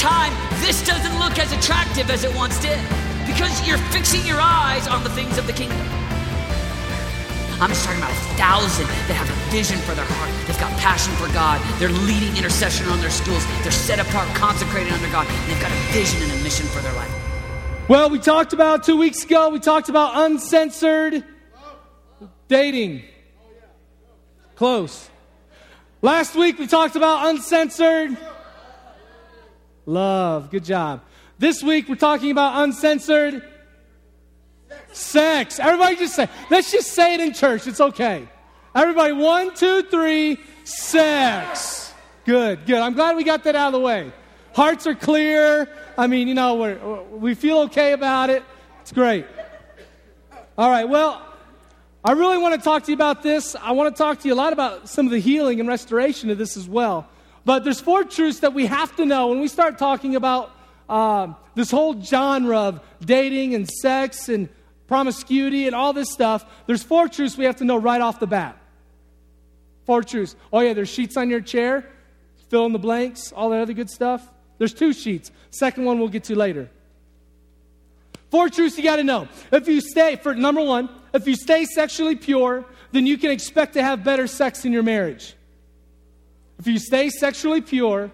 time, this doesn't look as attractive as it once did because you're fixing your eyes on the things of the kingdom. I'm just talking about a thousand that have a vision for their heart. They've got passion for God. They're leading intercession on their schools. They're set apart, consecrated under God. They've got a vision and a mission for their life. Well, we talked about two weeks ago, we talked about uncensored dating. Close. Last week, we talked about uncensored love. Good job. This week, we're talking about uncensored Sex. Everybody just say, let's just say it in church. It's okay. Everybody, one, two, three, sex. Good, good. I'm glad we got that out of the way. Hearts are clear. I mean, you know, we we feel okay about it. It's great. All right, well, I really want to talk to you about this. I want to talk to you a lot about some of the healing and restoration of this as well. But there's four truths that we have to know when we start talking about um, this whole genre of dating and sex and promiscuity, and all this stuff, there's four truths we have to know right off the bat. Four truths. Oh, yeah, there's sheets on your chair, fill in the blanks, all that other good stuff. There's two sheets. Second one we'll get to later. Four truths you got to know. If you stay, for number one, if you stay sexually pure, then you can expect to have better sex in your marriage. If you stay sexually pure,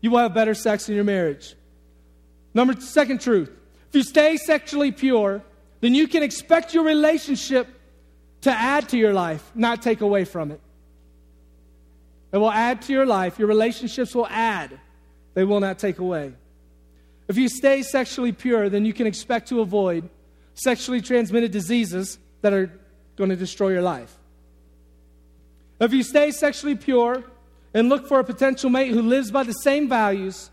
you will have better sex in your marriage. Number second truth. If you stay sexually pure, then you can expect your relationship to add to your life, not take away from it. It will add to your life. Your relationships will add, they will not take away. If you stay sexually pure, then you can expect to avoid sexually transmitted diseases that are going to destroy your life. If you stay sexually pure and look for a potential mate who lives by the same values,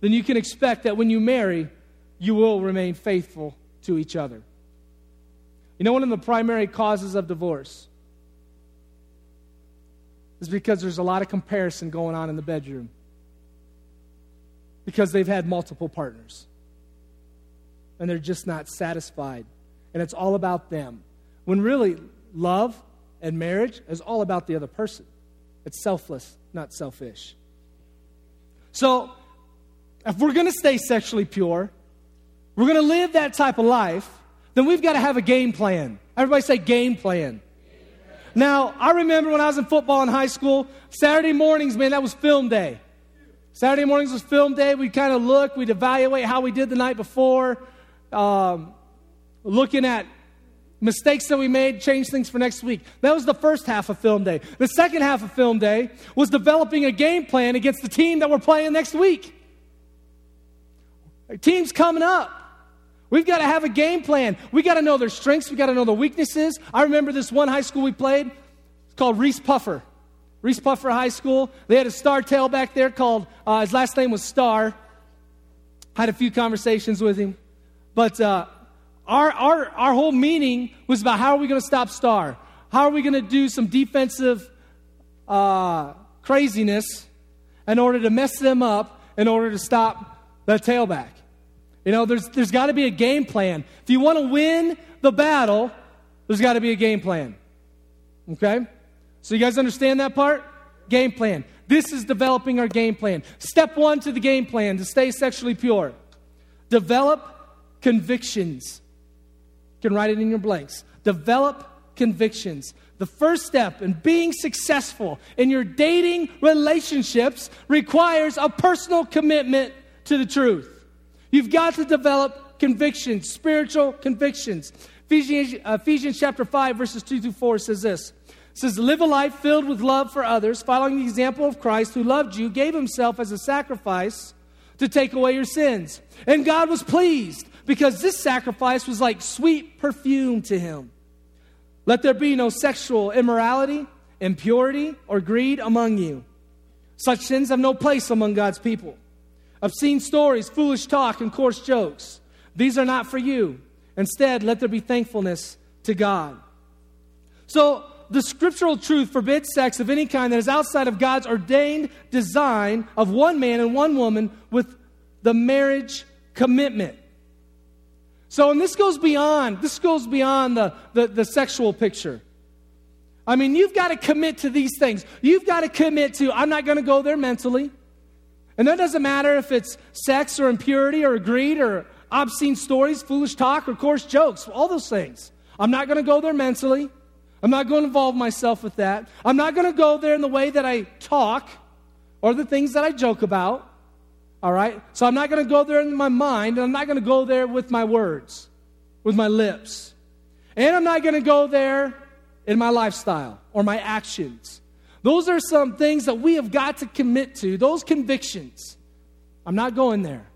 then you can expect that when you marry, you will remain faithful to each other. You know, one of the primary causes of divorce is because there's a lot of comparison going on in the bedroom because they've had multiple partners and they're just not satisfied. And it's all about them. When really, love and marriage is all about the other person. It's selfless, not selfish. So, if we're going to stay sexually pure, we're going to live that type of life, then we've got to have a game plan. Everybody say game plan. Now, I remember when I was in football in high school, Saturday mornings, man, that was film day. Saturday mornings was film day. We'd kind of look, we'd evaluate how we did the night before, um, looking at mistakes that we made, change things for next week. That was the first half of film day. The second half of film day was developing a game plan against the team that we're playing next week. Our team's coming up. We've got to have a game plan. We got to know their strengths. We got to know their weaknesses. I remember this one high school we played. It's called Reeths-Puffer. Reese Puffer High School. They had a star tailback there called, uh, his last name was Star. Had a few conversations with him. But uh, our, our, our whole meaning was about how are we going to stop Star? How are we going to do some defensive uh, craziness in order to mess them up in order to stop the tailback? You know, there's, there's got to be a game plan. If you want to win the battle, there's got to be a game plan. Okay? So, you guys understand that part? Game plan. This is developing our game plan. Step one to the game plan to stay sexually pure develop convictions. Can write it in your blanks. Develop convictions. The first step in being successful in your dating relationships requires a personal commitment to the truth. You've got to develop convictions, spiritual convictions. Ephesians, Ephesians chapter 5, verses 2 through 4 says this. Says, Live a life filled with love for others, following the example of Christ, who loved you, gave himself as a sacrifice to take away your sins. And God was pleased because this sacrifice was like sweet perfume to him. Let there be no sexual immorality, impurity, or greed among you. Such sins have no place among God's people obscene stories, foolish talk, and coarse jokes. These are not for you. Instead, let there be thankfulness to God. So, the scriptural truth forbids sex of any kind that is outside of God's ordained design of one man and one woman with the marriage commitment. So, and this goes beyond, this goes beyond the, the, the sexual picture. I mean, you've got to commit to these things. You've got to commit to, I'm not going to go there mentally. And that doesn't matter if it's sex or impurity or greed or obscene stories, foolish talk, or coarse jokes, all those things. I'm not going to go there mentally. I'm not going to involve myself with that. I'm not going to go there in the way that I talk or the things that I joke about. All right? So I'm not going to go there in my mind, and I'm not going to go there with my words, with my lips. And I'm not going to go there in my lifestyle or my actions. Those are some things that we have got to commit to, those convictions. I'm not going there.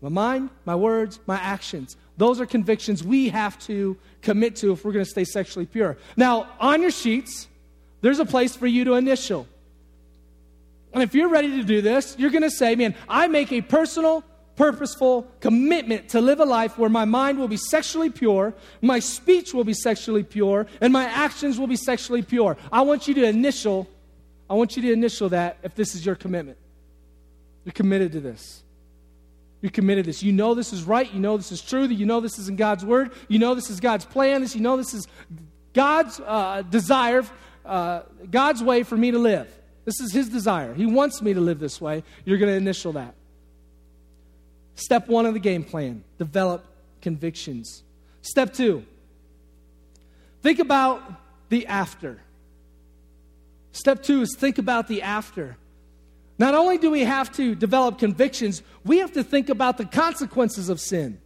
My mind, my words, my actions. Those are convictions we have to commit to if we're going to stay sexually pure. Now, on your sheets, there's a place for you to initial. And if you're ready to do this, you're going to say, man, I make a personal, purposeful commitment to live a life where my mind will be sexually pure, my speech will be sexually pure, and my actions will be sexually pure. I want you to initial, I want you to initial that if this is your commitment. You're committed to this. You're committed to this. You know this is right. You know this is true. You know this is in God's word. You know this is God's plan. This, you know this is God's uh, desire, uh, God's way for me to live. This is His desire. He wants me to live this way. You're going to initial that. Step one of the game plan develop convictions. Step two, think about the after. Step two is think about the after. Not only do we have to develop convictions, we have to think about the consequences of sin.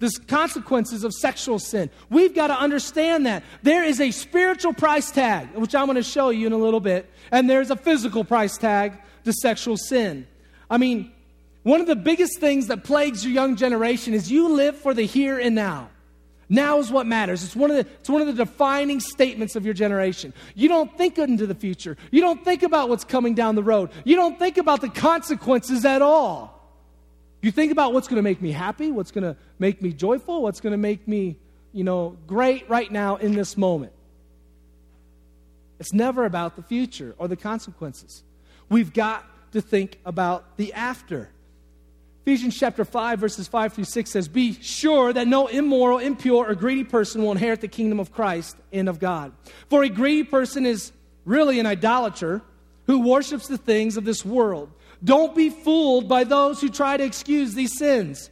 The consequences of sexual sin. We've got to understand that. There is a spiritual price tag, which I'm going to show you in a little bit, and there's a physical price tag to sexual sin. I mean, one of the biggest things that plagues your young generation is you live for the here and now. Now is what matters. It's one, of the, it's one of the defining statements of your generation. You don't think into the future. You don't think about what's coming down the road. You don't think about the consequences at all. You think about what's going to make me happy, what's going to make me joyful, what's going to make me, you know, great right now in this moment. It's never about the future or the consequences. We've got to think about the after. Ephesians chapter 5, verses 5 through 6 says, Be sure that no immoral, impure, or greedy person will inherit the kingdom of Christ and of God. For a greedy person is really an idolater who worships the things of this world. Don't be fooled by those who try to excuse these sins.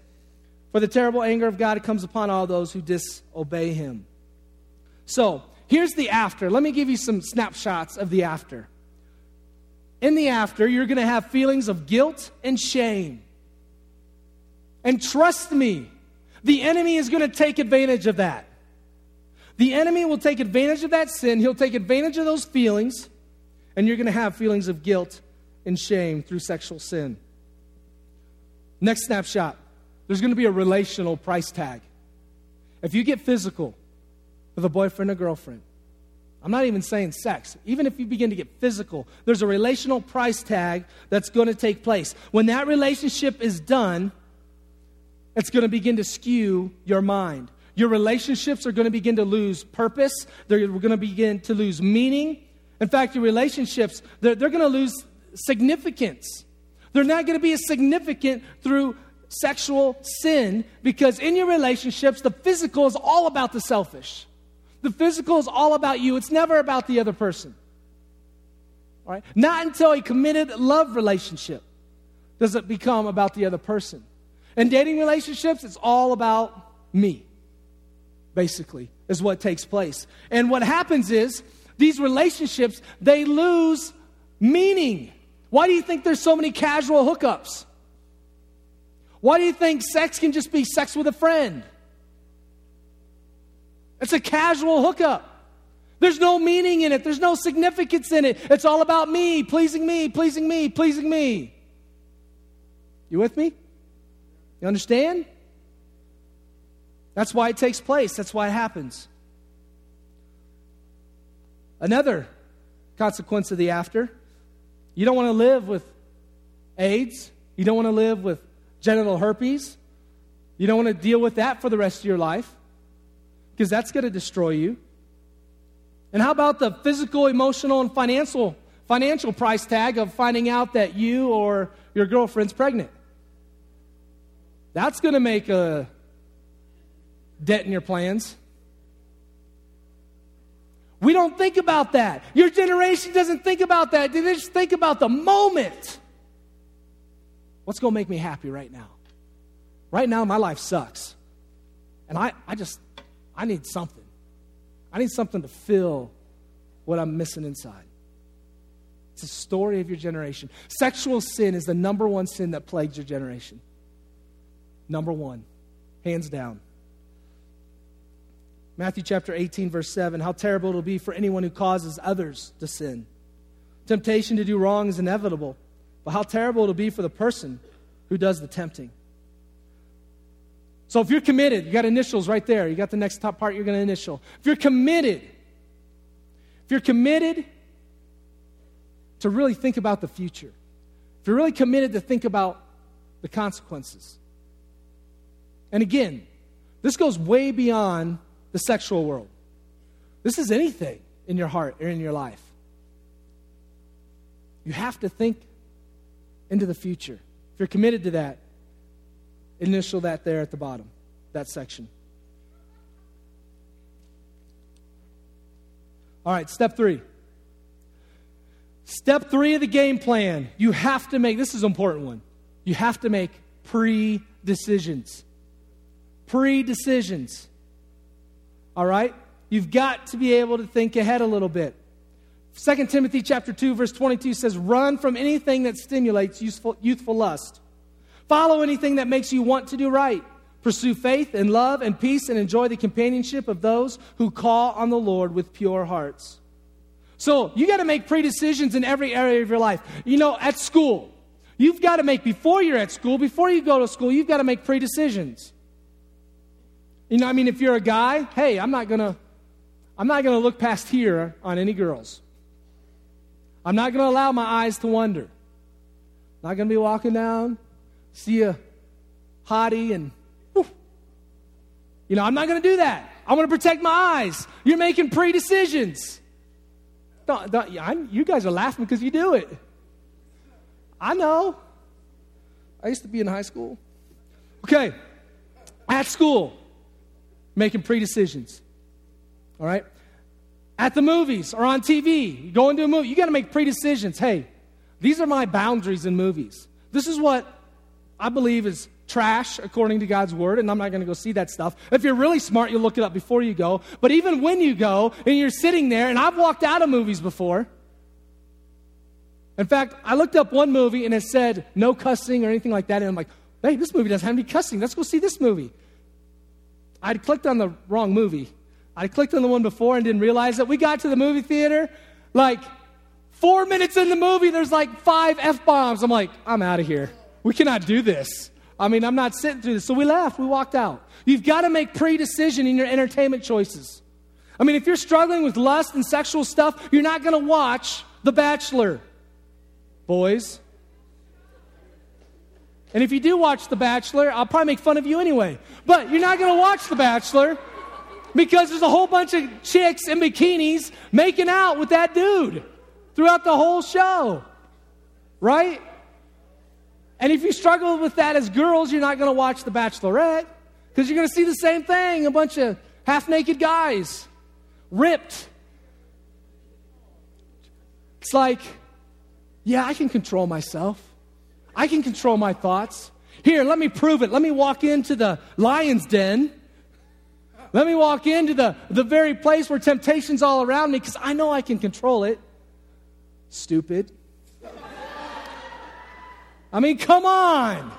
For the terrible anger of God comes upon all those who disobey him. So, here's the after. Let me give you some snapshots of the after. In the after, you're going to have feelings of guilt and shame. And trust me, the enemy is going to take advantage of that. The enemy will take advantage of that sin. He'll take advantage of those feelings, and you're going to have feelings of guilt and shame through sexual sin. Next snapshot there's going to be a relational price tag. If you get physical with a boyfriend or girlfriend, I'm not even saying sex. Even if you begin to get physical, there's a relational price tag that's going to take place. When that relationship is done, it's going to begin to skew your mind. Your relationships are going to begin to lose purpose. They're going to begin to lose meaning. In fact, your relationships, they're, they're going to lose significance. They're not going to be as significant through sexual sin because in your relationships, the physical is all about the selfish. The physical is all about you, it's never about the other person. All right? Not until a committed love relationship does it become about the other person. In dating relationships, it's all about me, basically, is what takes place. And what happens is these relationships, they lose meaning. Why do you think there's so many casual hookups? Why do you think sex can just be sex with a friend? It's a casual hookup. There's no meaning in it, there's no significance in it. It's all about me, pleasing me, pleasing me, pleasing me. You with me? You understand? That's why it takes place, that's why it happens. Another consequence of the after you don't want to live with AIDS. You don't want to live with genital herpes. You don't want to deal with that for the rest of your life because that's going to destroy you. And how about the physical, emotional, and financial financial price tag of finding out that you or your girlfriend's pregnant? That's going to make a dent in your plans. We don't think about that. Your generation doesn't think about that. They just think about the moment. What's going to make me happy right now? Right now, my life sucks. And I, I just, I need something. I need something to fill what I'm missing inside. It's a story of your generation. Sexual sin is the number one sin that plagues your generation. Number one, hands down. Matthew chapter 18, verse 7 How terrible it'll be for anyone who causes others to sin. Temptation to do wrong is inevitable, but how terrible it'll be for the person who does the tempting. So if you're committed, you got initials right there. You got the next top part you're going to initial. If you're committed, if you're committed to really think about the future, if you're really committed to think about the consequences, and again, this goes way beyond the sexual world. This is anything in your heart or in your life. You have to think into the future. If you're committed to that, initial that there at the bottom, that section. All right, step three. Step three of the game plan. You have to make, this is an important one. You have to make pre decisions. Pre decisions. All right? You've got to be able to think ahead a little bit. 2 Timothy chapter 2 verse 22 says run from anything that stimulates youthful, youthful lust. Follow anything that makes you want to do right. Pursue faith and love and peace and enjoy the companionship of those who call on the Lord with pure hearts. So, you got to make pre-decisions in every area of your life. You know, at school, you've got to make before you're at school, before you go to school, you've got to make pre-decisions. You know, I mean, if you're a guy, hey, I'm not gonna, I'm not gonna look past here on any girls. I'm not gonna allow my eyes to wander. Not gonna be walking down, see a hottie, and you know, I'm not gonna do that. I want to protect my eyes. You're making pre-decisions. Don't, don't, you guys are laughing because you do it. I know. I used to be in high school. Okay, at school, making pre decisions. All right? At the movies or on TV, you go into a movie, you got to make pre decisions. Hey, these are my boundaries in movies. This is what I believe is trash according to God's word, and I'm not going to go see that stuff. If you're really smart, you'll look it up before you go. But even when you go and you're sitting there, and I've walked out of movies before. In fact, I looked up one movie and it said no cussing or anything like that, and I'm like, hey, this movie doesn't have any cussing. Let's go see this movie. I'd clicked on the wrong movie. I clicked on the one before and didn't realize that we got to the movie theater. Like four minutes in the movie, there's like five F bombs. I'm like, I'm out of here. We cannot do this. I mean, I'm not sitting through this. So we left. We walked out. You've got to make pre decision in your entertainment choices. I mean, if you're struggling with lust and sexual stuff, you're not going to watch The Bachelor, boys. And if you do watch The Bachelor, I'll probably make fun of you anyway. But you're not going to watch The Bachelor because there's a whole bunch of chicks in bikinis making out with that dude throughout the whole show. Right? And if you struggle with that as girls, you're not going to watch The Bachelorette because you're going to see the same thing a bunch of half naked guys, ripped. It's like, yeah, I can control myself. I can control my thoughts. Here, let me prove it. Let me walk into the lion's den. Let me walk into the, the very place where temptation's all around me because I know I can control it. Stupid. I mean, come on.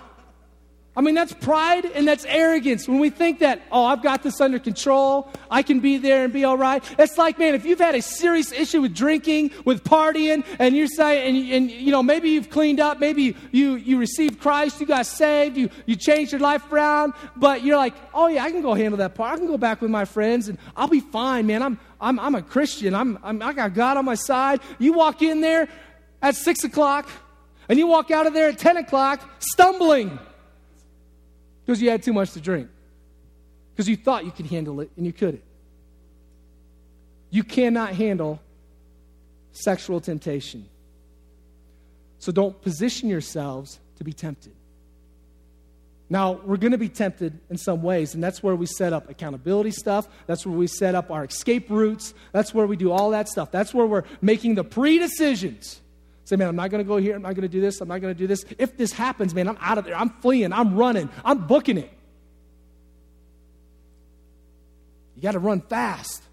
I mean, that's pride and that's arrogance. When we think that, oh, I've got this under control, I can be there and be all right. It's like, man, if you've had a serious issue with drinking, with partying, and you're saying, and, and you know, maybe you've cleaned up, maybe you, you received Christ, you got saved, you, you changed your life around, but you're like, oh, yeah, I can go handle that part. I can go back with my friends and I'll be fine, man. I'm, I'm, I'm a Christian. I'm, I'm, I got God on my side. You walk in there at 6 o'clock, and you walk out of there at 10 o'clock stumbling because you had too much to drink. Because you thought you could handle it and you couldn't. You cannot handle sexual temptation. So don't position yourselves to be tempted. Now, we're going to be tempted in some ways, and that's where we set up accountability stuff. That's where we set up our escape routes. That's where we do all that stuff. That's where we're making the pre decisions Say, man, I'm not going to go here. I'm not going to do this. I'm not going to do this. If this happens, man, I'm out of there. I'm fleeing. I'm running. I'm booking it. You got to run fast.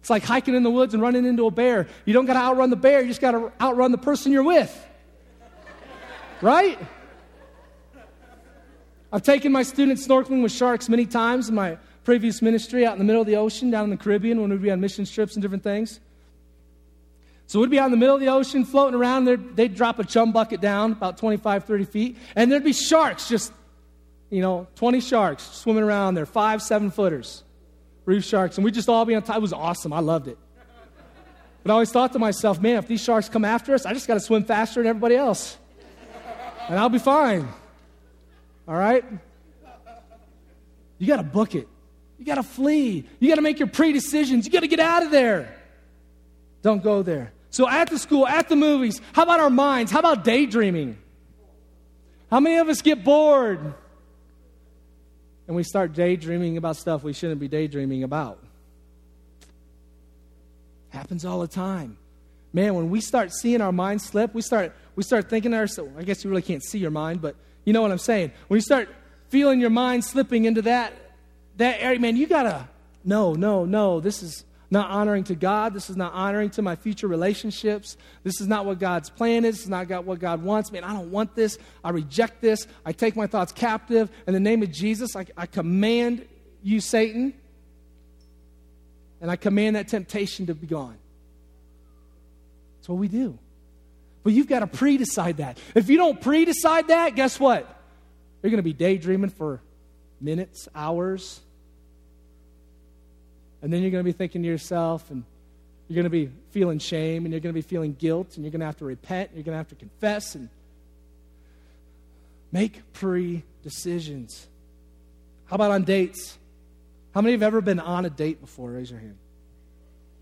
It's like hiking in the woods and running into a bear. You don't got to outrun the bear, you just got to outrun the person you're with. Right? I've taken my students snorkeling with sharks many times in my previous ministry out in the middle of the ocean, down in the Caribbean, when we'd be on mission trips and different things. So we'd be out in the middle of the ocean floating around. They'd drop a chum bucket down about 25, 30 feet, and there'd be sharks, just, you know, 20 sharks swimming around there, five, seven footers, reef sharks. And we'd just all be on top. It was awesome. I loved it. But I always thought to myself, man, if these sharks come after us, I just got to swim faster than everybody else. And I'll be fine. All right? You got to book it. You got to flee. You got to make your pre decisions. You got to get out of there. Don't go there. So, at the school, at the movies, how about our minds? How about daydreaming? How many of us get bored and we start daydreaming about stuff we shouldn't be daydreaming about? Happens all the time. Man, when we start seeing our mind slip, we start, we start thinking to ourselves, I guess you really can't see your mind, but you know what I'm saying. When you start feeling your mind slipping into that, that area, man, you gotta, no, no, no, this is, not honoring to God. This is not honoring to my future relationships. This is not what God's plan is. This is not what God wants. Man, I don't want this. I reject this. I take my thoughts captive. In the name of Jesus, I, I command you, Satan, and I command that temptation to be gone. That's what we do. But you've got to pre decide that. If you don't pre decide that, guess what? You're going to be daydreaming for minutes, hours, and then you're going to be thinking to yourself, and you're going to be feeling shame, and you're going to be feeling guilt, and you're going to have to repent, and you're going to have to confess, and make pre decisions. How about on dates? How many have ever been on a date before? Raise your hand.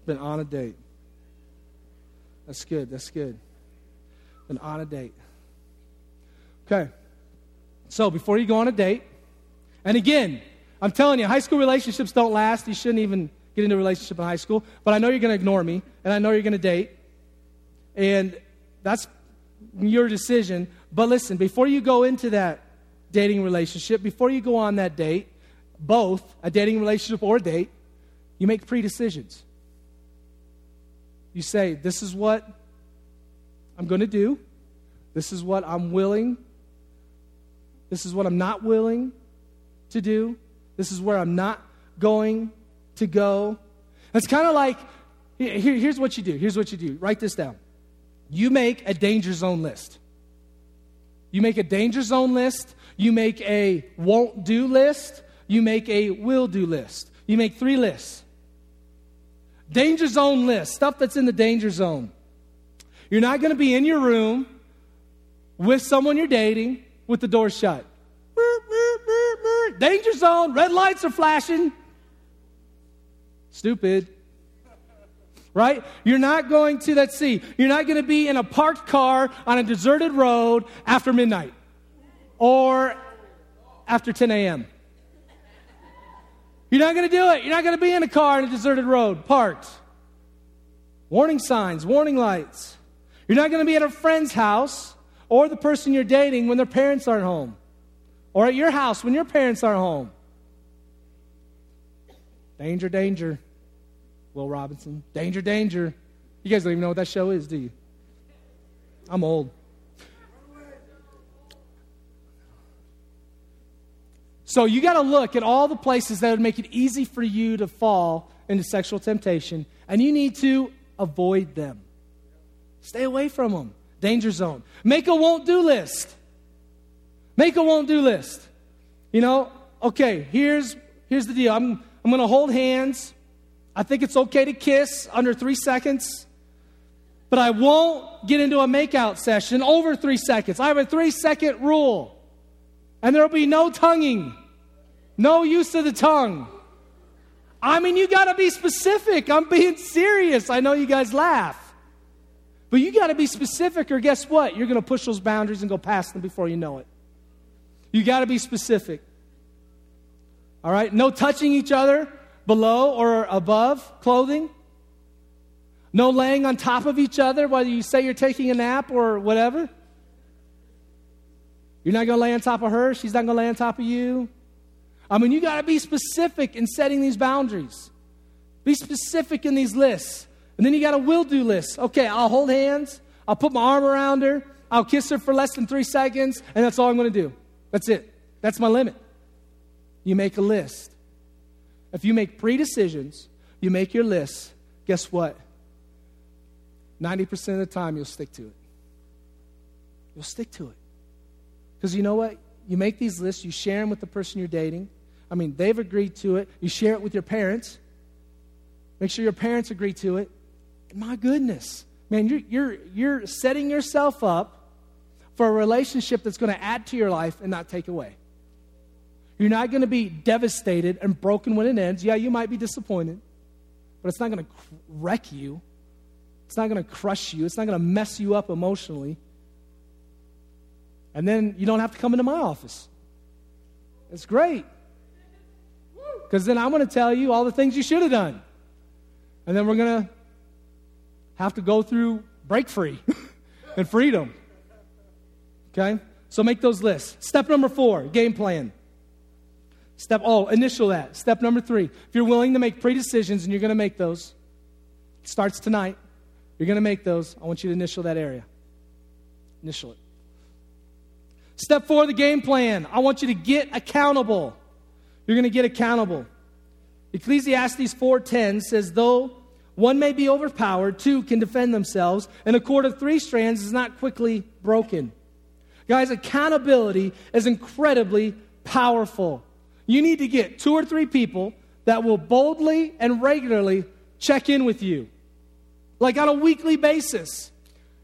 Been on a date. That's good. That's good. Been on a date. Okay. So before you go on a date, and again, I'm telling you, high school relationships don't last. You shouldn't even get into a relationship in high school. But I know you're going to ignore me, and I know you're going to date. And that's your decision. But listen, before you go into that dating relationship, before you go on that date, both a dating relationship or date, you make pre decisions. You say, This is what I'm going to do. This is what I'm willing. This is what I'm not willing to do. This is where I'm not going to go. It's kind of like here, here's what you do. Here's what you do. Write this down. You make a danger zone list. You make a danger zone list. You make a won't do list. You make a will do list. You make three lists. Danger zone list, stuff that's in the danger zone. You're not going to be in your room with someone you're dating with the door shut danger zone, red lights are flashing. Stupid. Right? You're not going to, let's see, you're not going to be in a parked car on a deserted road after midnight or after 10 a.m. You're not going to do it. You're not going to be in a car on a deserted road, parked. Warning signs, warning lights. You're not going to be at a friend's house or the person you're dating when their parents aren't home or at your house when your parents aren't home. Danger, danger. Will Robinson. Danger, danger. You guys don't even know what that show is, do you? I'm old. So you got to look at all the places that would make it easy for you to fall into sexual temptation, and you need to avoid them. Stay away from them. Danger zone. Make a won't do list. Make a won't do list. You know, okay, here's, here's the deal. I'm, I'm going to hold hands. I think it's okay to kiss under three seconds, but I won't get into a makeout session over three seconds. I have a three second rule, and there will be no tonguing, no use of the tongue. I mean, you got to be specific. I'm being serious. I know you guys laugh. But you got to be specific, or guess what? You're going to push those boundaries and go past them before you know it. You got to be specific. All right? No touching each other below or above clothing. No laying on top of each other, whether you say you're taking a nap or whatever. You're not going to lay on top of her. She's not going to lay on top of you. I mean, you got to be specific in setting these boundaries. Be specific in these lists. And then you got a will do list. Okay, I'll hold hands. I'll put my arm around her. I'll kiss her for less than three seconds. And that's all I'm going to do. That's it. That's my limit. You make a list. If you make pre decisions, you make your list, guess what? 90% of the time, you'll stick to it. You'll stick to it. Because you know what? You make these lists, you share them with the person you're dating. I mean, they've agreed to it. You share it with your parents. Make sure your parents agree to it. My goodness. Man, you're, you're, you're setting yourself up for a relationship that's going to add to your life and not take away. You're not going to be devastated and broken when it ends. Yeah, you might be disappointed, but it's not going to wreck you. It's not going to crush you. It's not going to mess you up emotionally. And then you don't have to come into my office. It's great. Because then I'm going to tell you all the things you should have done. And then we're going to have to go through break free and freedom. Okay? So make those lists. Step number four game plan. Step, oh, initial that. Step number three. If you're willing to make pre decisions and you're going to make those, starts tonight. You're going to make those. I want you to initial that area. Initial it. Step four, the game plan. I want you to get accountable. You're going to get accountable. Ecclesiastes 4:10 says, "Though one may be overpowered, two can defend themselves, and a cord of three strands is not quickly broken." Guys, accountability is incredibly powerful. You need to get two or three people that will boldly and regularly check in with you, like on a weekly basis.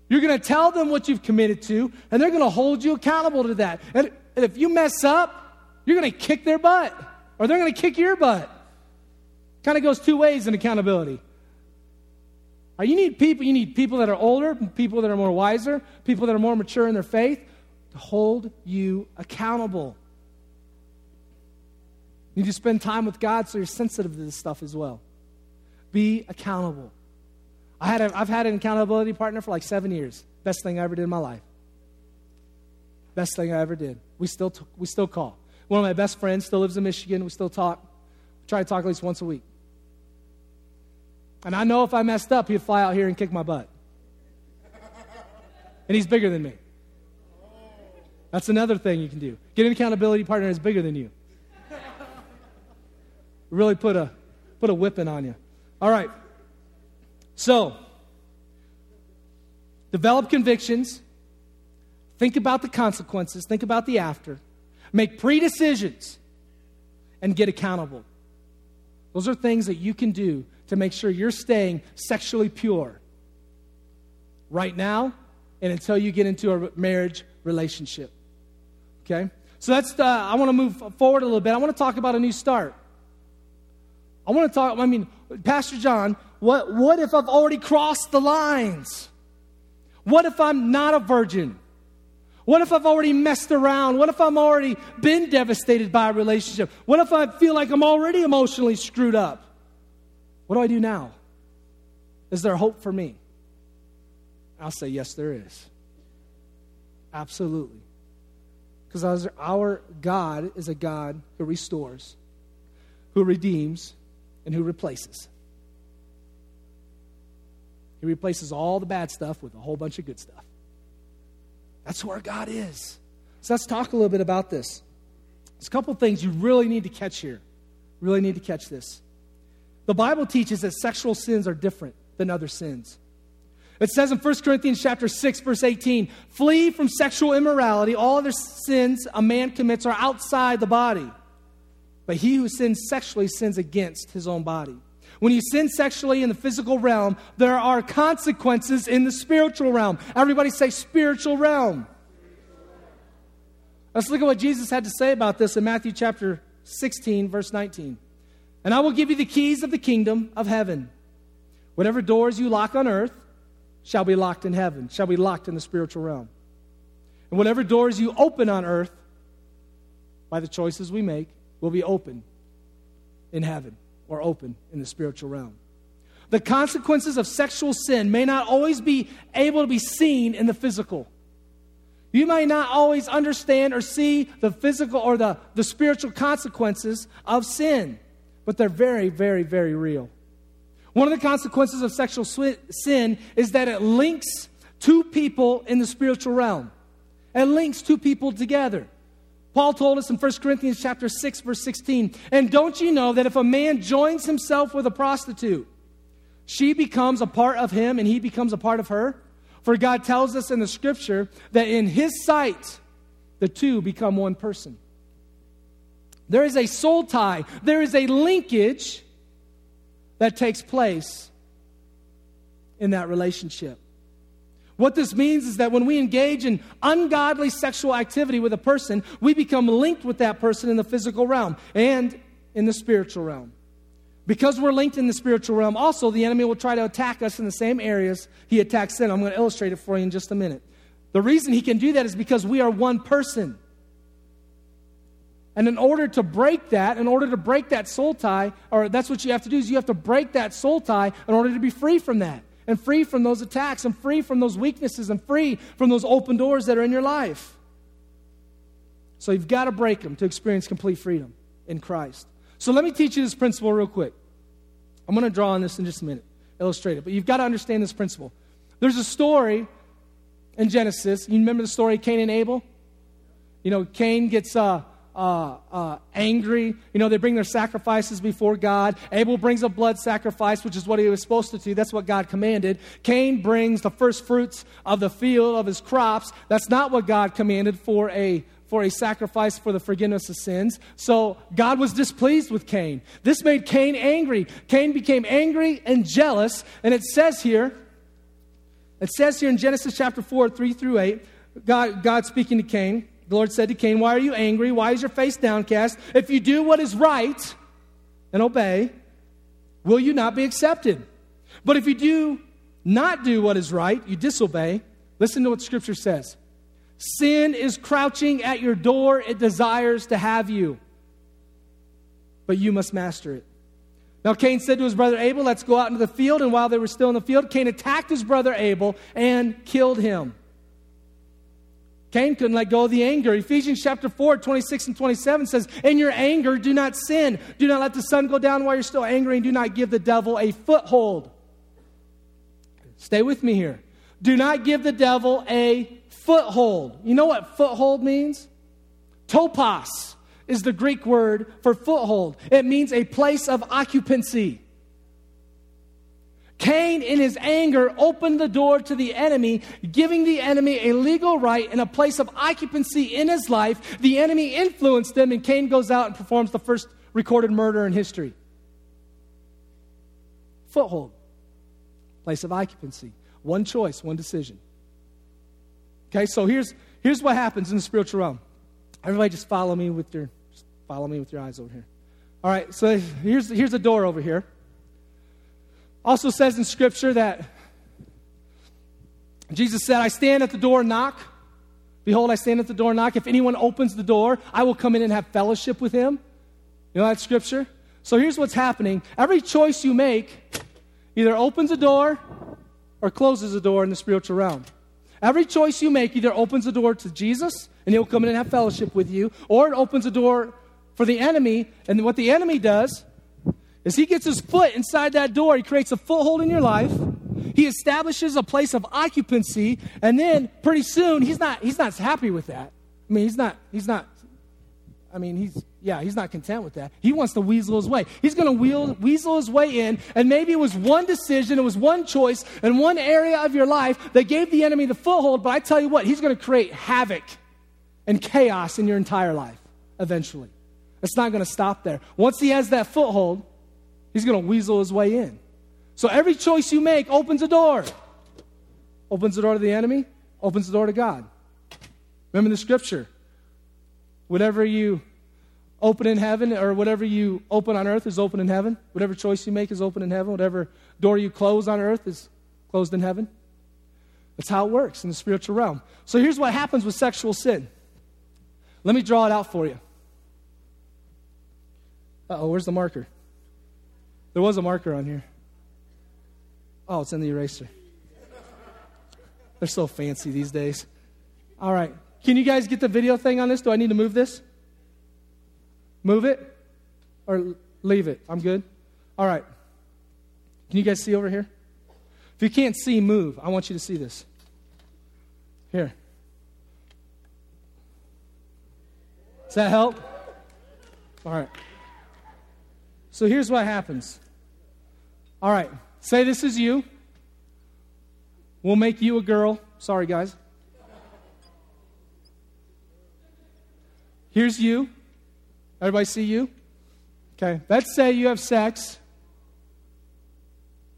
You're going to tell them what you've committed to, and they're going to hold you accountable to that. And, if you mess up, you're going to kick their butt, or they're going to kick your butt. Kind of goes two ways in accountability. You need people, you need people that are older, people that are more wiser, people that are more mature in their faith hold you accountable. You need to spend time with God so you're sensitive to this stuff as well. Be accountable. I had a, I've had an accountability partner for like seven years. Best thing I ever did in my life. Best thing I ever did. We still, t- we still call. One of my best friends still lives in Michigan. We still talk. We try to talk at least once a week. And I know if I messed up, he'd fly out here and kick my butt. And he's bigger than me. That's another thing you can do. Get an accountability partner that's bigger than you. Really put a put a whipping on you. All right. So, develop convictions. Think about the consequences. Think about the after. Make pre decisions and get accountable. Those are things that you can do to make sure you're staying sexually pure right now and until you get into a marriage relationship. Okay? So that's the, I want to move forward a little bit. I want to talk about a new start. I want to talk, I mean, Pastor John, what, what if I've already crossed the lines? What if I'm not a virgin? What if I've already messed around? What if I'm already been devastated by a relationship? What if I feel like I'm already emotionally screwed up? What do I do now? Is there hope for me? I'll say, yes, there is. Absolutely. Because our God is a God who restores, who redeems, and who replaces. He replaces all the bad stuff with a whole bunch of good stuff. That's who our God is. So let's talk a little bit about this. There's a couple things you really need to catch here. Really need to catch this. The Bible teaches that sexual sins are different than other sins. It says in 1 Corinthians chapter 6 verse 18, "Flee from sexual immorality. All other sins a man commits are outside the body. But he who sins sexually sins against his own body." When you sin sexually in the physical realm, there are consequences in the spiritual realm. Everybody say spiritual realm. Let's look at what Jesus had to say about this in Matthew chapter 16, verse 19. And I will give you the keys of the kingdom of heaven. Whatever doors you lock on earth shall be locked in heaven, shall be locked in the spiritual realm. And whatever doors you open on earth, by the choices we make, will be open in heaven or open in the spiritual realm. The consequences of sexual sin may not always be able to be seen in the physical. You may not always understand or see the physical or the, the spiritual consequences of sin, but they're very, very, very real. One of the consequences of sexual sin is that it links two people in the spiritual realm. It links two people together. Paul told us in 1 Corinthians chapter 6 verse 16, "And don't you know that if a man joins himself with a prostitute, she becomes a part of him and he becomes a part of her?" For God tells us in the scripture that in his sight the two become one person. There is a soul tie, there is a linkage that takes place in that relationship. What this means is that when we engage in ungodly sexual activity with a person, we become linked with that person in the physical realm and in the spiritual realm. Because we're linked in the spiritual realm, also the enemy will try to attack us in the same areas he attacks sin. I'm going to illustrate it for you in just a minute. The reason he can do that is because we are one person. And in order to break that, in order to break that soul tie, or that's what you have to do, is you have to break that soul tie in order to be free from that, and free from those attacks, and free from those weaknesses, and free from those open doors that are in your life. So you've got to break them to experience complete freedom in Christ. So let me teach you this principle real quick. I'm going to draw on this in just a minute, illustrate it. But you've got to understand this principle. There's a story in Genesis. You remember the story of Cain and Abel? You know, Cain gets uh, uh, uh, angry. You know, they bring their sacrifices before God. Abel brings a blood sacrifice, which is what he was supposed to do. That's what God commanded. Cain brings the first fruits of the field of his crops. That's not what God commanded for a for a sacrifice for the forgiveness of sins. So God was displeased with Cain. This made Cain angry. Cain became angry and jealous. And it says here, it says here in Genesis chapter 4, 3 through 8, God, God speaking to Cain, the Lord said to Cain, Why are you angry? Why is your face downcast? If you do what is right and obey, will you not be accepted? But if you do not do what is right, you disobey, listen to what Scripture says. Sin is crouching at your door, it desires to have you, but you must master it. Now, Cain said to his brother Abel, Let's go out into the field. And while they were still in the field, Cain attacked his brother Abel and killed him. Cain couldn't let go of the anger. Ephesians chapter 4, 26 and 27 says, In your anger, do not sin. Do not let the sun go down while you're still angry, and do not give the devil a foothold. Stay with me here. Do not give the devil a foothold. You know what foothold means? Topos is the Greek word for foothold, it means a place of occupancy. Cain, in his anger, opened the door to the enemy, giving the enemy a legal right and a place of occupancy in his life. The enemy influenced him, and Cain goes out and performs the first recorded murder in history. Foothold, place of occupancy. One choice, one decision. Okay, so here's, here's what happens in the spiritual realm. Everybody just follow me with your follow me with your eyes over here. All right, so here's, here's a door over here. Also says in Scripture that Jesus said, I stand at the door and knock. Behold, I stand at the door and knock. If anyone opens the door, I will come in and have fellowship with him. You know that Scripture? So here's what's happening every choice you make either opens a door or closes a door in the spiritual realm. Every choice you make either opens the door to Jesus and he'll come in and have fellowship with you, or it opens a door for the enemy. And what the enemy does as he gets his foot inside that door, he creates a foothold in your life. He establishes a place of occupancy, and then pretty soon he's not he's not happy with that. I mean, he's not he's not I mean, he's yeah, he's not content with that. He wants to weasel his way. He's going to weasel his way in, and maybe it was one decision, it was one choice, and one area of your life that gave the enemy the foothold. But I tell you what, he's going to create havoc and chaos in your entire life eventually. It's not going to stop there. Once he has that foothold, He's going to weasel his way in. So every choice you make opens a door. Opens the door to the enemy, opens the door to God. Remember the scripture. Whatever you open in heaven or whatever you open on earth is open in heaven. Whatever choice you make is open in heaven. Whatever door you close on earth is closed in heaven. That's how it works in the spiritual realm. So here's what happens with sexual sin. Let me draw it out for you. oh, where's the marker? There was a marker on here. Oh, it's in the eraser. They're so fancy these days. All right. Can you guys get the video thing on this? Do I need to move this? Move it? Or leave it? I'm good? All right. Can you guys see over here? If you can't see, move. I want you to see this. Here. Does that help? All right. So here's what happens. All right. Say this is you. We'll make you a girl. Sorry, guys. Here's you. Everybody see you? Okay. Let's say you have sex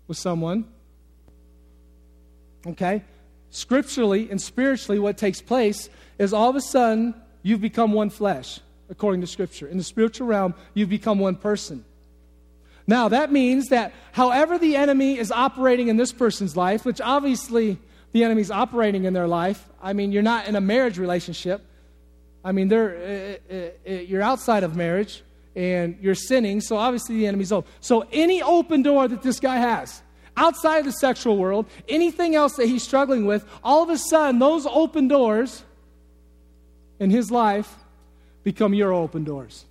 with someone. Okay? Scripturally and spiritually, what takes place is all of a sudden you've become one flesh, according to Scripture. In the spiritual realm, you've become one person. Now, that means that however the enemy is operating in this person's life, which obviously the enemy's operating in their life, I mean, you're not in a marriage relationship. I mean, they're, uh, uh, uh you're outside of marriage and you're sinning, so obviously the enemy's open. So, any open door that this guy has, outside of the sexual world, anything else that he's struggling with, all of a sudden, those open doors in his life become your open doors.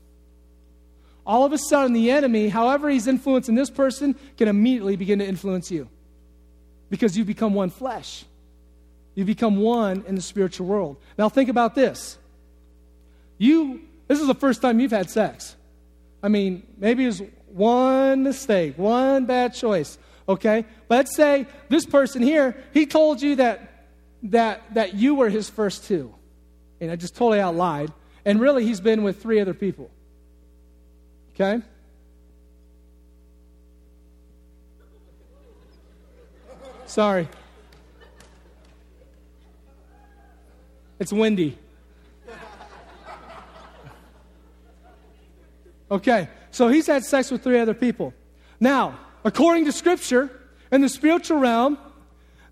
All of a sudden, the enemy, however he's influencing this person, can immediately begin to influence you because you become one flesh. You become one in the spiritual world. Now, think about this. You, this is the first time you've had sex. I mean, maybe it's one mistake, one bad choice okay? But let's say this person here, he told you that, that, that you were his first two. And I just totally out lied. And really, he's been with three other people. Okay? Sorry. It's windy. Okay, so he's had sex with three other people. Now, according to Scripture, in the spiritual realm,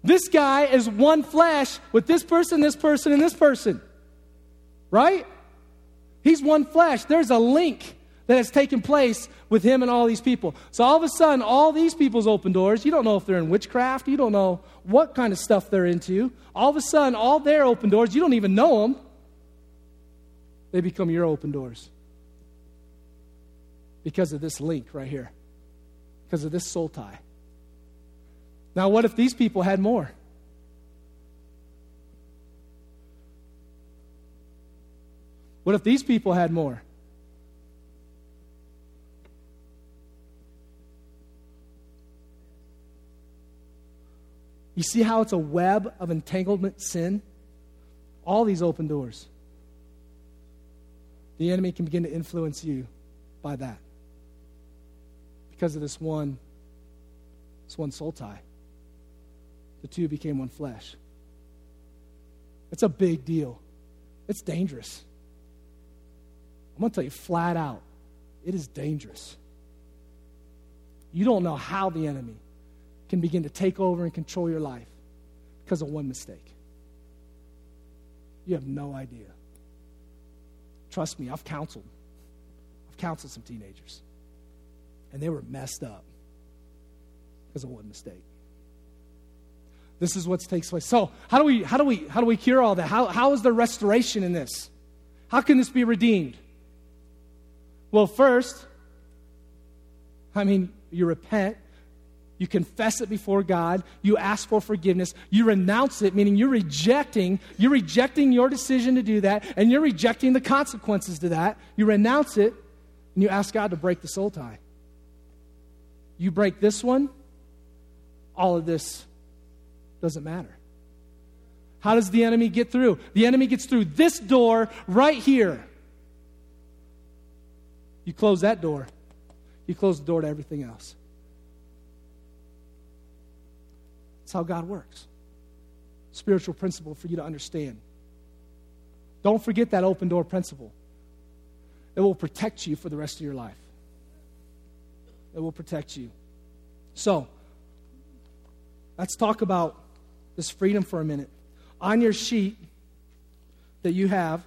this guy is one flesh with this person, this person, and this person. Right? He's one flesh. There's a link that has taken place with him and all these people. So all of a sudden, all these people's open doors, you don't know if they're in witchcraft, you don't know what kind of stuff they're into. All of a sudden, all their open doors, you don't even know them, they become your open doors because of this link right here because of this soul tie. Now, what if these people had more? What if these people had more? You see how it's a web of entanglement sin? All these open doors. The enemy can begin to influence you by that because of this one, this one soul tie. The two became one flesh. It's a big deal. It's dangerous. I'm going to tell you flat out it is dangerous. You don't know how the enemy can begin to take over and control your life because of one mistake. You have no idea. Trust me, I've counseled. I've counseled some teenagers and they were messed up because of one mistake. This is what takes place. So, how do we how do we how do we cure all that? How how is there restoration in this? How can this be redeemed? Well, first, I mean, you repent, you confess it before God, you ask for forgiveness, you renounce it, meaning you're rejecting, you're rejecting your decision to do that, and you're rejecting the consequences to that. You renounce it, and you ask God to break the soul tie. You break this one, all of this doesn't matter. How does the enemy get through? The enemy gets through this door right here. You close that door, you close the door to everything else. That's how God works. Spiritual principle for you to understand. Don't forget that open door principle. It will protect you for the rest of your life It will protect you. So, let's talk about this freedom for a minute. On your sheet that you have,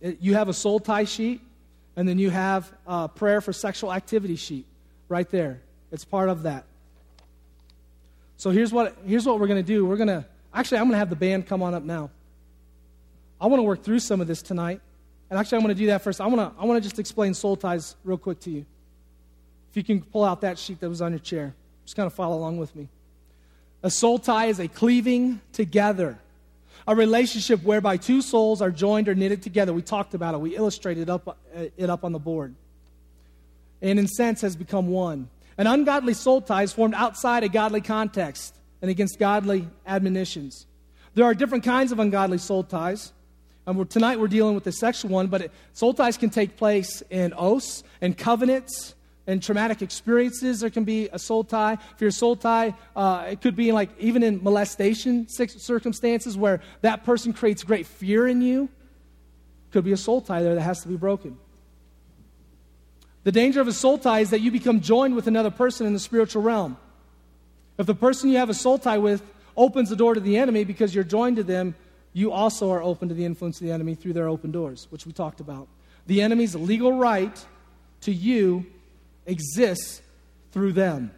you have a soul tie sheet, and then you have a prayer for sexual activity sheet. Right there. It's part of that. So here's what, here's what we're going to do. We're going to, actually, I'm going to have the band come on up now. I want to work through some of this tonight. And actually, I'm going to do that first. I want to, I want to just explain soul ties real quick to you. If you can pull out that sheet that was on your chair, just kind of follow along with me. A soul tie is a cleaving together, a relationship whereby two souls are joined or knitted together. We talked about it, we illustrated up, uh, it up on the board. And in sense has become one. An ungodly soul tie is formed outside a godly context and against godly admonitions. There are different kinds of ungodly soul ties. And we're, tonight we're dealing with the sexual one, but it, soul ties can take place in oaths and covenants and traumatic experiences. There can be a soul tie. If you're a soul tie, uh, it could be like even in molestation circumstances where that person creates great fear in you. Could be a soul tie there that has to be broken. The danger of a soul tie is that you become joined with another person in the spiritual realm. If the person you have a soul tie with opens the door to the enemy because you're joined to them, you also are open to the influence of the enemy through their open doors, which we talked about. The enemy's legal right to you exists through them.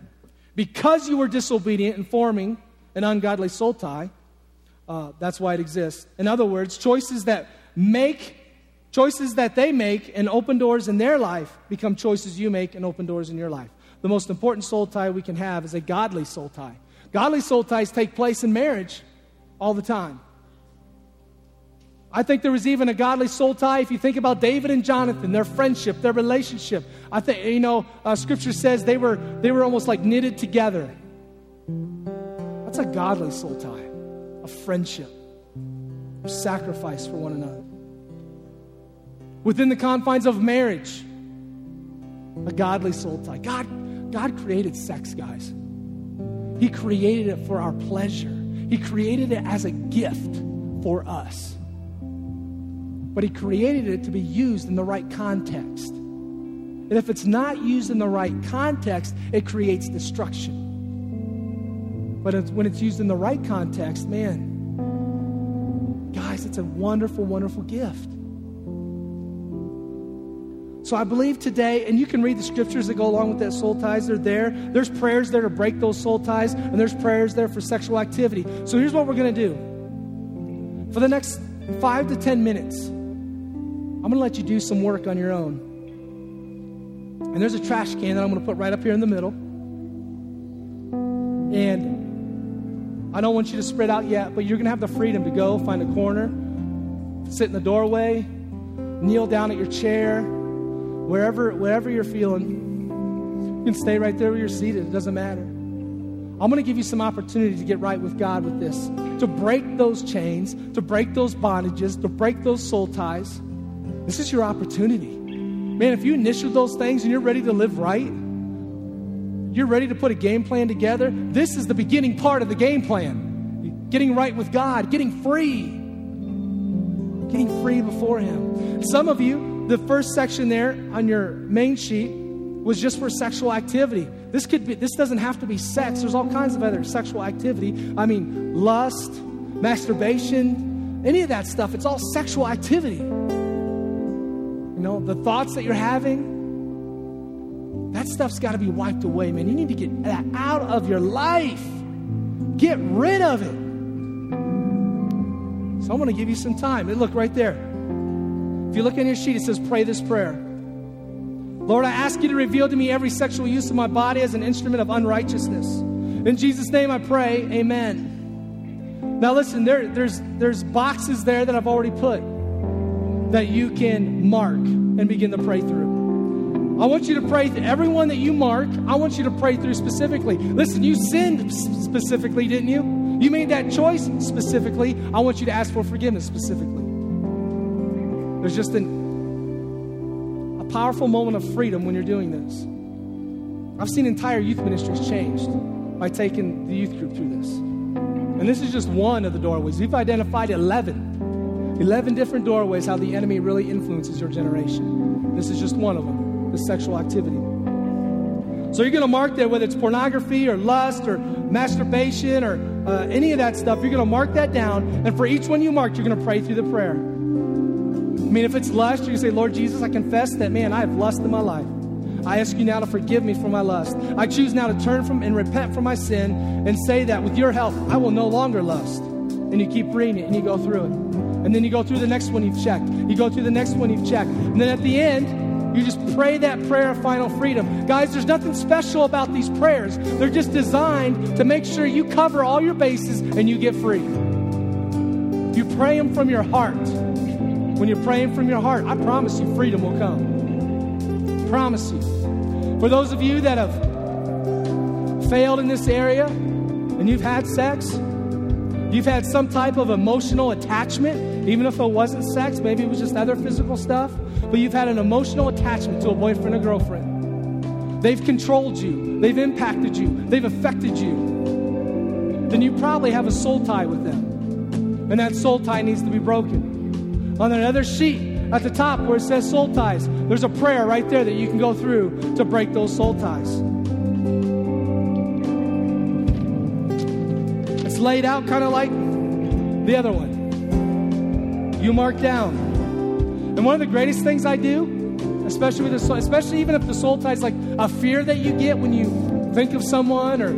Because you were disobedient in forming an ungodly soul tie, uh, that's why it exists. In other words, choices that make choices that they make and open doors in their life become choices you make and open doors in your life. The most important soul tie we can have is a godly soul tie. Godly soul ties take place in marriage all the time. I think there was even a godly soul tie. If you think about David and Jonathan, their friendship, their relationship, I think, you know, uh, scripture says they were, they were almost like knitted together. That's a godly soul tie, a friendship, a sacrifice for one another. Within the confines of marriage, a godly soul tie. God, God created sex, guys. He created it for our pleasure, He created it as a gift for us but He created it to be used in the right context. And if it's not used in the right context, it creates destruction. But it's, when it's used in the right context, man, guys, it's a wonderful, wonderful gift. So I believe today, and you can read the scriptures that go along with that soul ties, they're there. There's prayers there to break those soul ties, and there's prayers there for sexual activity. So here's what we're going to do. For the next five to ten minutes, I'm going to let you do some work on your own. And there's a trash can that I'm going to put right up here in the middle. And I don't want you to spread out yet, but you're going to have the freedom to go find a corner, sit in the doorway, kneel down at your chair, wherever, wherever you're feeling. You can stay right there where you're seated, it doesn't matter. I'm going to give you some opportunity to get right with God with this, to break those chains, to break those bondages, to break those soul ties. This is your opportunity. Man, if you initiate those things and you're ready to live right, you're ready to put a game plan together, this is the beginning part of the game plan. Getting right with God, getting free. Getting free before Him. Some of you, the first section there on your main sheet was just for sexual activity. This could be this doesn't have to be sex. There's all kinds of other sexual activity. I mean, lust, masturbation, any of that stuff. It's all sexual activity. You know, the thoughts that you're having, that stuff's got to be wiped away, man. You need to get that out of your life. Get rid of it. So I'm going to give you some time. Look right there. If you look on your sheet, it says, Pray this prayer. Lord, I ask you to reveal to me every sexual use of my body as an instrument of unrighteousness. In Jesus' name I pray, amen. Now listen, there, there's, there's boxes there that I've already put that you can mark and begin to pray through. I want you to pray through everyone that you mark. I want you to pray through specifically. Listen, you sinned specifically, didn't you? You made that choice specifically. I want you to ask for forgiveness specifically. There's just an, a powerful moment of freedom when you're doing this. I've seen entire youth ministries changed by taking the youth group through this. And this is just one of the doorways. We've identified 11 11 different doorways how the enemy really influences your generation. This is just one of them the sexual activity. So you're going to mark that whether it's pornography or lust or masturbation or uh, any of that stuff. You're going to mark that down. And for each one you mark, you're going to pray through the prayer. I mean, if it's lust, you say, Lord Jesus, I confess that, man, I have lust in my life. I ask you now to forgive me for my lust. I choose now to turn from and repent from my sin and say that with your help, I will no longer lust. And you keep reading it and you go through it. And then you go through the next one you've checked. You go through the next one you've checked. And then at the end, you just pray that prayer of final freedom. Guys, there's nothing special about these prayers. They're just designed to make sure you cover all your bases and you get free. You pray them from your heart. When you're praying from your heart, I promise you freedom will come. Promise you. For those of you that have failed in this area and you've had sex, you've had some type of emotional attachment, even if it wasn't sex, maybe it was just other physical stuff, but you've had an emotional attachment to a boyfriend or girlfriend. They've controlled you, they've impacted you, they've affected you. Then you probably have a soul tie with them. And that soul tie needs to be broken. On another sheet at the top where it says soul ties, there's a prayer right there that you can go through to break those soul ties. It's laid out kind of like the other one. You mark down. And one of the greatest things I do, especially with the soul, especially even if the soul tie is like a fear that you get when you think of someone or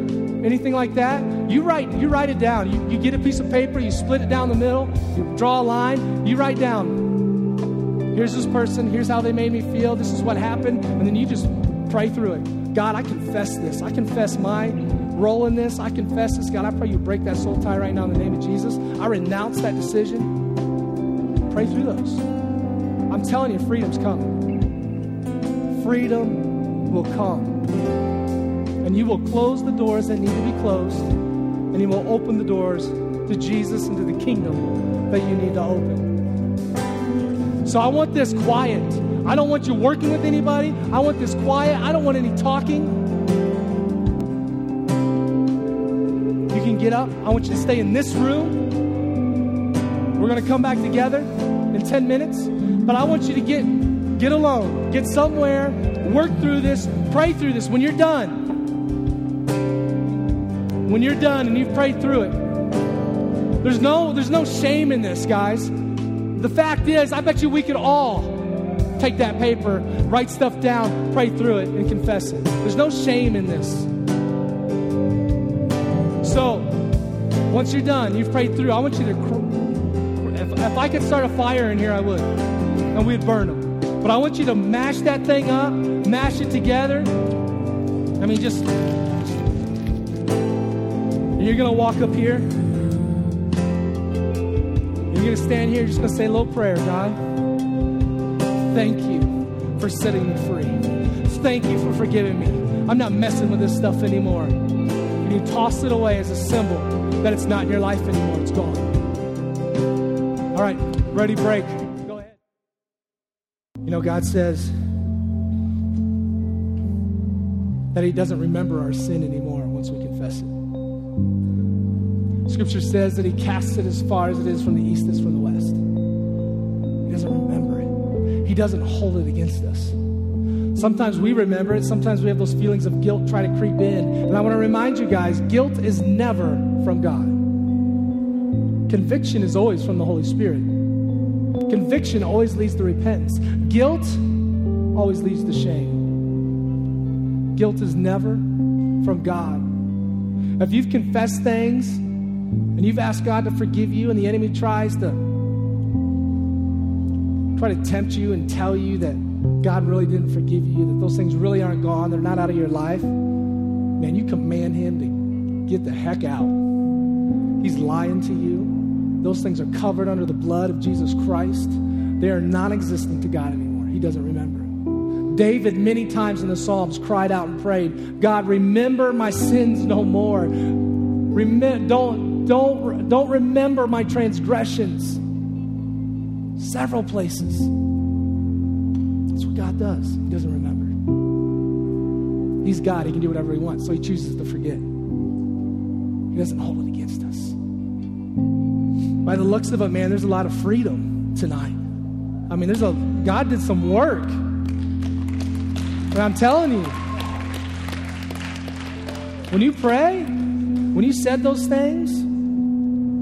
anything like that, you write, you write it down. You, you get a piece of paper, you split it down the middle, you draw a line, you write down, here's this person, here's how they made me feel, this is what happened, and then you just pray through it. God, I confess this. I confess my role in this. I confess this. God, I pray you break that soul tie right now in the name of Jesus. I renounce that decision. Pray through those. I'm telling you, freedom's coming. Freedom will come. And you will close the doors that need to be closed, and you will open the doors to Jesus and to the kingdom that you need to open. So I want this quiet. I don't want you working with anybody. I want this quiet. I don't want any talking. You can get up. I want you to stay in this room. We're going to come back together in 10 minutes. But I want you to get get alone. Get somewhere. Work through this. Pray through this. When you're done, when you're done and you've prayed through it. There's no, there's no shame in this, guys. The fact is, I bet you we could all take that paper, write stuff down, pray through it, and confess it. There's no shame in this. So, once you're done, you've prayed through, I want you to. If, if I could start a fire in here, I would. And we'd burn them. But I want you to mash that thing up, mash it together. I mean, just you're going to walk up here. You're going to stand here. You're just going to say a little prayer, God. Thank you for setting me free. Thank you for forgiving me. I'm not messing with this stuff anymore. And you toss it away as a symbol that it's not in your life anymore. It's gone. All right, ready, break. Go ahead. You know, God says that He doesn't remember our sin anymore once we confess it. Scripture says that He casts it as far as it is from the east as from the west. He doesn't remember it, He doesn't hold it against us. Sometimes we remember it, sometimes we have those feelings of guilt try to creep in. And I want to remind you guys guilt is never from God. Conviction is always from the Holy Spirit. Conviction always leads to repentance. Guilt always leads to shame. Guilt is never from God. If you've confessed things and you've asked God to forgive you, and the enemy tries to try to tempt you and tell you that God really didn't forgive you, that those things really aren't gone, they're not out of your life, man, you command him to get the heck out. He's lying to you. Those things are covered under the blood of Jesus Christ. They are non existent to God anymore. He doesn't remember. David, many times in the Psalms, cried out and prayed, God, remember my sins no more. Remember, don't, don't, don't remember my transgressions. Several places. That's what God does. He doesn't remember. He's God. He can do whatever he wants. So he chooses to forget. He doesn't hold it against us. By the looks of it, man, there's a lot of freedom tonight. I mean, there's a God did some work. And I'm telling you, when you pray, when you said those things,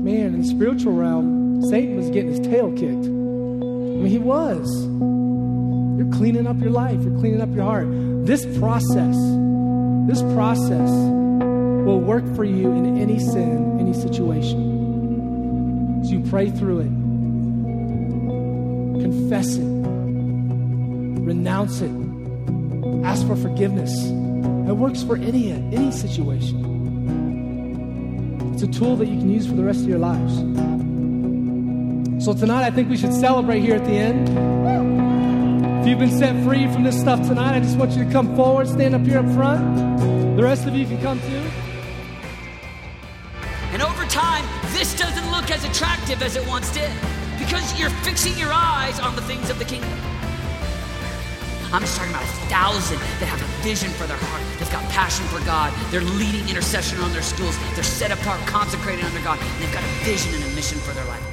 man, in the spiritual realm, Satan was getting his tail kicked. I mean, he was. You're cleaning up your life, you're cleaning up your heart. This process, this process will work for you in any sin, any situation. So you pray through it, confess it, renounce it, ask for forgiveness. It works for any, any situation. It's a tool that you can use for the rest of your lives. So tonight, I think we should celebrate here at the end. If you've been set free from this stuff tonight, I just want you to come forward, stand up here up front. The rest of you can come too. And over time, this doesn't look as attractive as it once did because you're fixing your eyes on the things of the kingdom. I'm just talking about a thousand that have a vision for their heart. Got passion for God. They're leading intercession on their schools. They're set apart, consecrated under God. And they've got a vision and a mission for their life.